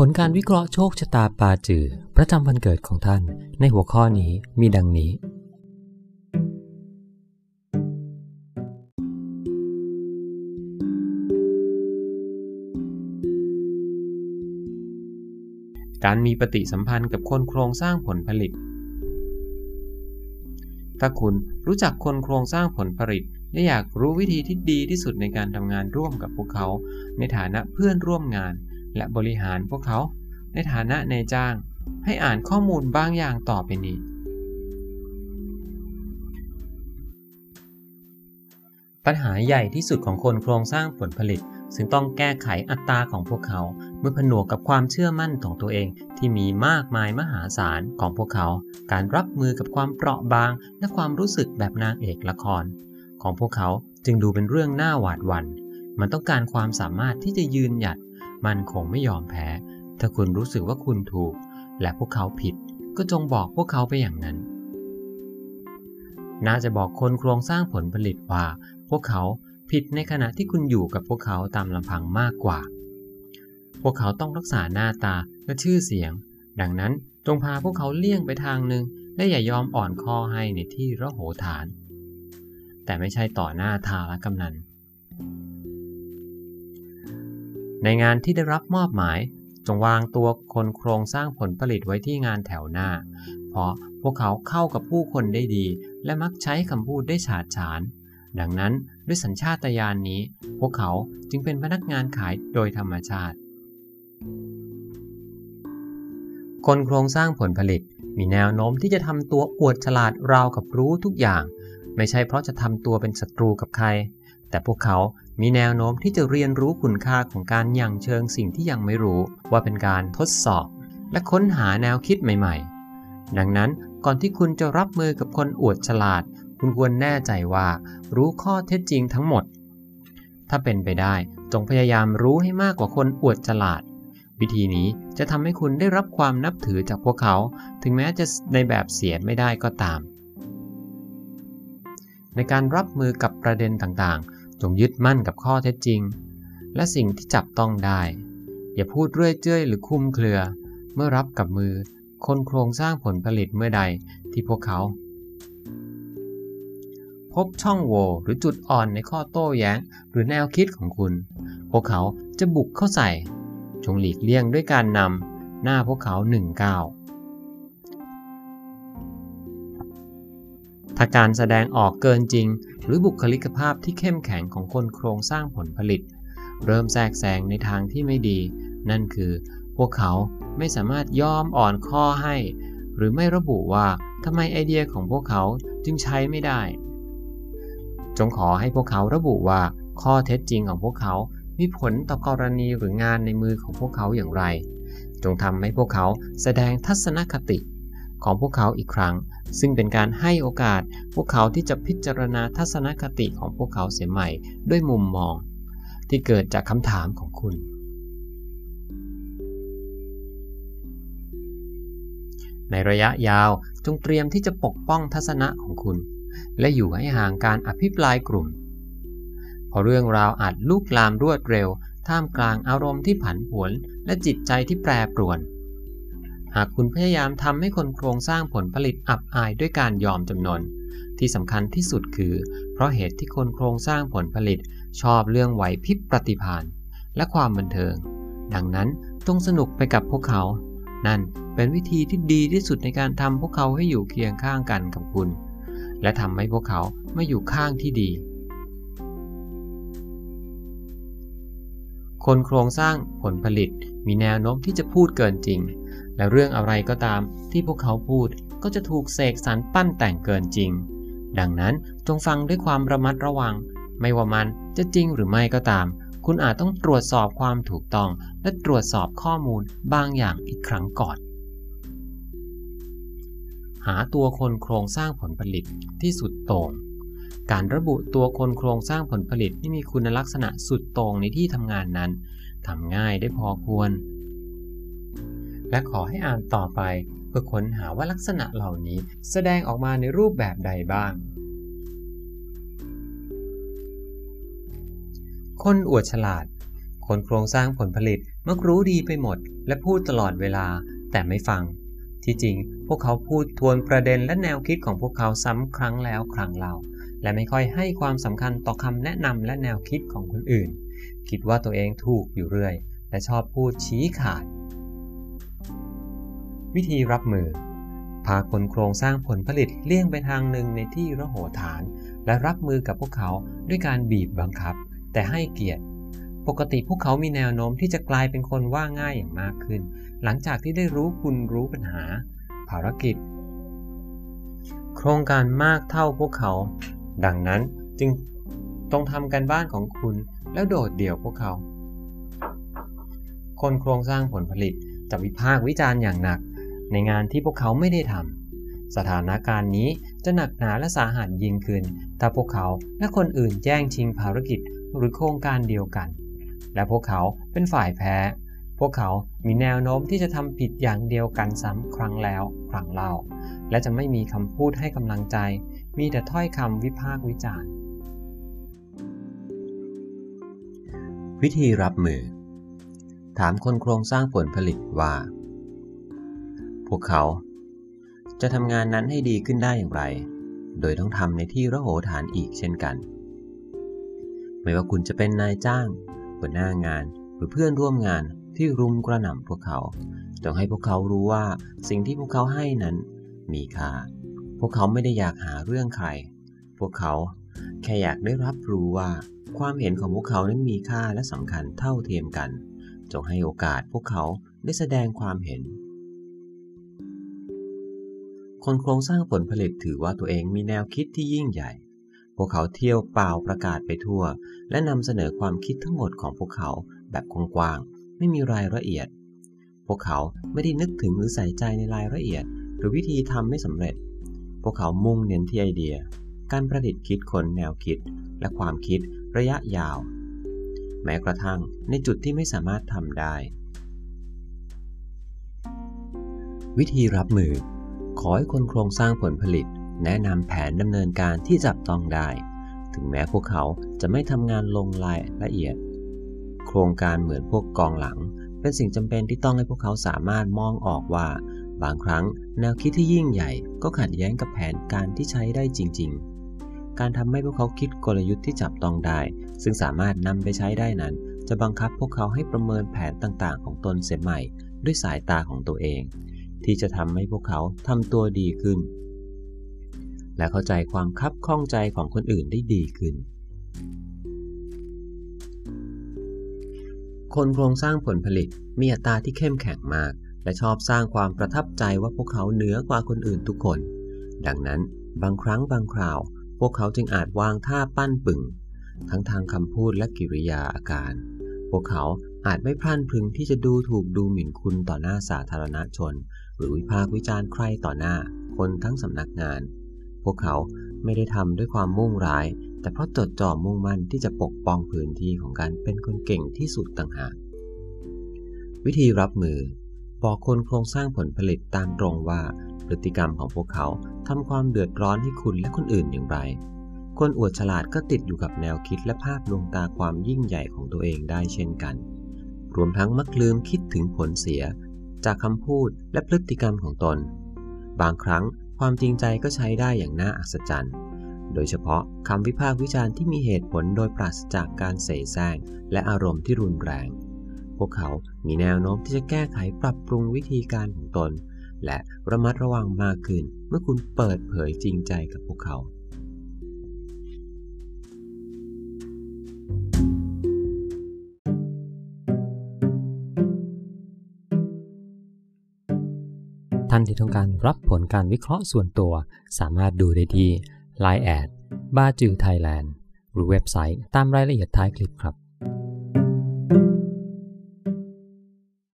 ผลการวิเคราะห์โชคชะตาปาจือ ประจำวันเกิดของท่านในหัวข้อนี้มีดังนี้ การมีปฏิสัมพันธ์กับคนโครงสร้างผลผลิต ถ้าคุณรู้จักคนโครงสร้างผลผลิตและอยากรู้วิธีที่ดีที่สุดในการทำงานร่วมกับพวกเขา ในฐานะเพื่อนร่วมงาน และบริหารพวกเขาในฐานะนายจ้าง ให้อ่านข้อมูลบางอย่างต่อไปนี้ ปัญหาใหญ่ที่สุดของคนโครงสร้างผลผลิต ซึ่งต้องแก้ไขอัตราของพวกเขา เมื่อผนวกกับความเชื่อมั่นของตัวเองที่มีมากมายมหาศาลของพวกเขา การรับมือกับความเปราะบาง และความรู้สึกแบบนางเอกละคร ของพวกเขาจึงดูเป็นเรื่องน่าหวาดหวัน่นมันต้องการความสามารถที่จะยืนหยัด มันคงไม่ยอมแพ้ ถ้าคุณรู้สึกว่าคุณถูก และพวกเขาผิด ก็จงบอกพวกเขาไปอย่างนั้น น่าจะบอกคนโครงสร้างผลผลิตว่า พวกเขาผิดในขณะที่คุณอยู่กับพวกเขาตามลำพังมากกว่า พวกเขาต้องรักษาหน้าตาและชื่อเสียง ดังนั้นจงพาพวกเขาเลี่ยงไปทางหนึ่งและอย่ายอมอ่อนข้อให้ในที่ระโหฐาน แต่ไม่ใช่ต่อหน้าทาและกำนัน ในงานที่ได้รับมอบหมาย จงวางตัวคนโครงสร้างผลผลิตไว้ที่งานแถวหน้า เพราะพวกเขาเข้ากับผู้คนได้ดี และมักใช้คำพูดได้ฉาดฉาน ดังนั้นด้วยสัญชาตญาณนนี้ พวกเขาจึงเป็นพนักงานขายโดยธรรมชาติ คนโครงสร้างผลผลิตมีแนวโน้มที่จะทำตัวอวดฉลาดราวกับรู้ทุกอย่าง ไม่ใช่เพราะจะทำตัวเป็นศัตรูกับใคร แต่พวกเขา มีแนวโน้มที่จะเรียนรู้คุณค่าของการยังเชิงสิ่งที่ยังไม่รู้ว่าเป็นการทดสอบ และค้นหาแนวคิดใหม่ ๆ ดังนั้นก่อนที่คุณจะรับมือกับคนอวดฉลาด คุณควรแน่ใจว่า รู้ข้อเท็จจริงทั้งหมด ถ้าเป็นไปได้จงพยายามรู้ให้มากกว่าคนอวดฉลาด วิธีนี้จะทำให้คุณได้รับความนับถือจากพวกเขา ถึงแม้จะในแบบเสียไม่ได้ก็ตาม ในการรับมือกับประเด็นต่างๆ จงยึดมั่นกับข้อเท็จจริง และสิ่งที่จับต้องได้ อย่าพูดเรื่อยเจ้ยหรือคุ้มเครือ เมื่อรับกับมือคนโครงสร้างผลผลิตเมื่อใดที่พวกเขา พบช่องโหว่หรือจุดอ่อนในข้อโต้แย้ง หรือแนวคิดของคุณ พวกเขาจะบุกเข้าใส่ จงหลีกเลี่ยงด้วยการนำหน้าพวกเขาหนึ่งก้าว ถ้าการแสดงออกเกินจริง หรือบุคลิกภาพที่เข้มแข็งของคนโครงสร้างผลผลิต เริ่มแทรกแซงในทางที่ไม่ดี นั่นคือ พวกเขาไม่สามารถยอมอ่อนข้อให้ หรือไม่ระบุว่าทำไมไอเดียของพวกเขาจึงใช้ไม่ได้ จงขอให้พวกเขาระบุว่าข้อเท็จจริงของพวกเขา มีผลต่อกรณีหรืองานในมือของพวกเขาอย่างไร จงทำให้พวกเขาแสดงทัศนคติ ของพวกเขาอีกครั้ง ซึ่งเป็นการให้โอกาสพวกเขาที่จะพิจารณาทัศนคติของพวกเขาเสียใหม่ด้วยมุมมอง ที่เกิดจากคำถามของคุณ ในระยะยาวจงเตรียมที่จะปกป้องทัศนะของคุณ และอยู่ให้ห่างการอภิปรายกลุ่มเพราะเรื่องราวอาจลุกลามรวดเร็ว ท่ามกลางอารมณ์ที่ผันผวนและจิตใจที่แปรปรวน หากคุณพยายามทำให้คนโครงสร้างผลผลิตอับอายด้วยการยอมจำนน ที่สำคัญที่สุดคือ เพราะเหตุที่คนโครงสร้างผลผลิตชอบเรื่องไหวพริบปฏิภาณและความบันเทิง ดังนั้นจงสนุกไปกับพวกเขา นั่นเป็นวิธีที่ดีที่สุดในการทำพวกเขาให้อยู่เคียงข้างกันกับคุณ และทำให้พวกเขาไม่อยู่ข้างที่ดี คนโครงสร้างผลผลิตมีแนวโน้มที่จะพูดเกินจริง และเรื่องอะไรก็ตามที่พวกเขาพูดก็จะถูกเสกสรรปั้นแต่งเกินจริง ดังนั้นจงฟังด้วยความระมัดระวัง ไม่ว่ามันจะจริงหรือไม่ก็ตาม คุณอาจต้องตรวจสอบความถูกต้อง และตรวจสอบข้อมูลบางอย่างอีกครั้งก่อน หาตัวคนโครงสร้างผลผลิตที่สุดโต่งการระบุตัวคนโครงสร้างผลผลิตที่มีคุณลักษณะสุดต่งในที่ทำงานนั้นทำง่ายได้พอควร และขอให้อ่านต่อไป เพื่อค้นหาว่าลักษณะเหล่านี้แสดงออกมาในรูปแบบใดบ้าง คนอวดฉลาด คนโครงสร้างผลผลิตมักรู้ดีไปหมด และพูดตลอดเวลาแต่ไม่ฟัง ที่จริงพวกเขาพูดทวนประเด็นและแนวคิดของพวกเขาซ้ำครั้งแล้วครั้งเล่าและไม่ค่อยให้ความสำคัญต่อคำแนะนำและแนวคิดของคนอื่น คิดว่าตัวเองถูกอยู่เรื่อย และชอบพูดชี้ขาด วิธีรับมือ พาคนโครงสร้างผลผลิตเลี่ยงไปทางหนึ่งในที่ระโหฐาน และรับมือกับพวกเขาด้วยการบีบบังคับ แต่ให้เกียรติ ปกติพวกเขามีแนวโน้มที่จะกลายเป็นคนว่าง่ายอย่างมากขึ้น หลังจากที่ได้รู้คุณรู้ปัญหา ภารกิจ โครงการมากเท่าพวกเขา ดังนั้นจึงต้องทำกันบ้านของคุณแล้วโดดเดี่ยวพวกเขา คนโครงสร้างผลผลิตจะวิพากษ์วิจารณ์อย่างหนัก ในงานที่พวกเขาไม่ได้ทำสถานการณ์นี้จะหนักหนาและสาหัสยิ่งขึ้น ถ้าพวกเขาและคนอื่นแย่งชิงภารกิจหรือโครงการเดียวกัน และพวกเขาเป็นฝ่ายแพ้ พวกเขามีแนวโน้มที่จะทำผิดอย่างเดียวกันซ้ำครั้งแล้วครั้งเล่า และจะไม่มีคำพูดให้กำลังใจ มีแต่ถ้อยคำวิพากษ์วิจารณ์ วิธีรับมือ ถามคนโครงสร้างผลผลิตว่า พวกเขา จะทำงานนั้นให้ดีขึ้นได้อย่างไร โดยต้องทำในที่ระโหฐานอีกเช่นกัน ไม่ว่าคุณจะเป็นนายจ้าง หัวหน้างานหรือเพื่อนร่วมงานที่รุมกระหน่ำพวกเขาต้องให้พวกเขารู้ว่าสิ่งที่พวกเขาให้นั้นมีค่า พวกเขาไม่ได้อยากหาเรื่องใคร พวกเขาแค่อยากได้รับรู้ว่า ความเห็นของพวกเขานั้นมีค่าและสำคัญเท่าเทียมกัน จงให้โอกาสพวกเขาได้แสดงความเห็น คนโครงสร้างผลผลิตถือว่าตัวเองมีแนวคิดที่ยิ่งใหญ่ พวกเขาเที่ยวเปล่าประกาศไปทั่ว และนำเสนอความคิดทั้งหมดของพวกเขาแบบกว้างๆ ไม่มีรายละเอียด พวกเขาไม่ได้นึกถึงหรือใส่ใจในรายละเอียด หรือวิธีทำไม่สำเร็จ พวกเขามุ่งเน้นที่ไอเดีย การประดิษฐ์คิดคนแนวคิด และความคิดระยะยาว แม้กระทั่งในจุดที่ไม่สามารถทำได้ วิธีรับมือ ขอให้คนโครงสร้างผลผลิต แนะนำแผนดำเนินการที่จับต้องได้ ถึงแม้พวกเขาจะไม่ทำงานลงรายละเอียด โครงการเหมือนพวกกองหลัง เป็นสิ่งจำเป็นที่ต้องให้พวกเขาสามารถมองออกว่า บางครั้งแนวคิดที่ยิ่งใหญ่ก็ขัดแย้งกับแผนการที่ใช้ได้จริง ๆ การทำให้พวกเขาคิดกลยุทธ์ที่จับต้องได้ ซึ่งสามารถนำไปใช้ได้นั้น จะบังคับพวกเขาให้ประเมินแผนต่างๆ ของตนเสียใหม่ ด้วยสายตาของตัวเอง ที่จะทำให้พวกเขาทำตัวดีขึ้น และเข้าใจความคับข้องใจของคนอื่นได้ดีขึ้น คนโครงสร้างผลผลิตมีอัตราที่เข้มแข็งมาก และชอบสร้างความประทับใจว่าพวกเขาเหนือกว่าคนอื่นทุกคน ดังนั้นบางครั้งบางคราว พวกเขาจึงอาจวางท่าปั้นปึงทั้งทางคำพูดและกิริยาอาการ พวกเขาอาจไม่พลันพึงที่จะดูถูกดูหมิ่นคุณต่อหน้าสาธารณชน หรือวิพากษ์วิจารณ์ใครต่อหน้า คนทั้งสำนักงาน พวกเขาไม่ได้ทำด้วยความมุ่งร้าย แต่เพราะจดจ่อมุ่งมั่นที่จะปกป้องพื้นที่ของการเป็นคนเก่งที่สุดต่างหาก วิธีรับมือ บอกคนโครงสร้างผลผลิตตามตรงว่าพฤติกรรมของพวกเขาทำความเดือดร้อนให้คุณและคนอื่นอย่างไร คนอวดฉลาดก็ติดอยู่กับแนวคิดและภาพลวงตาความยิ่งใหญ่ของตัวเองได้เช่นกัน รวมทั้งมักลืมคิดถึงผลเสีย จากคำพูดและพฤติกรรมของตน บางครั้งความจริงใจก็ใช้ได้อย่างน่าอัศจรรย์ โดยเฉพาะคำวิพากษ์วิจารณ์ที่มีเหตุผลโดยปราศจากการเสแสร้งและอารมณ์ที่รุนแรง พวกเขามีแนวโน้มที่จะแก้ไขปรับปรุงวิธีการของตน และระมัดระวังมากขึ้นเมื่อคุณเปิดเผยจริงใจกับพวกเขา ท่านที่ต้องการรับผลการวิเคราะห์ส่วนตัว สามารถดูได้ที่ Line แอดบาจือไทยแลนด์หรือเว็บไซต์ตามรายละเอียดท้ายคลิปครับ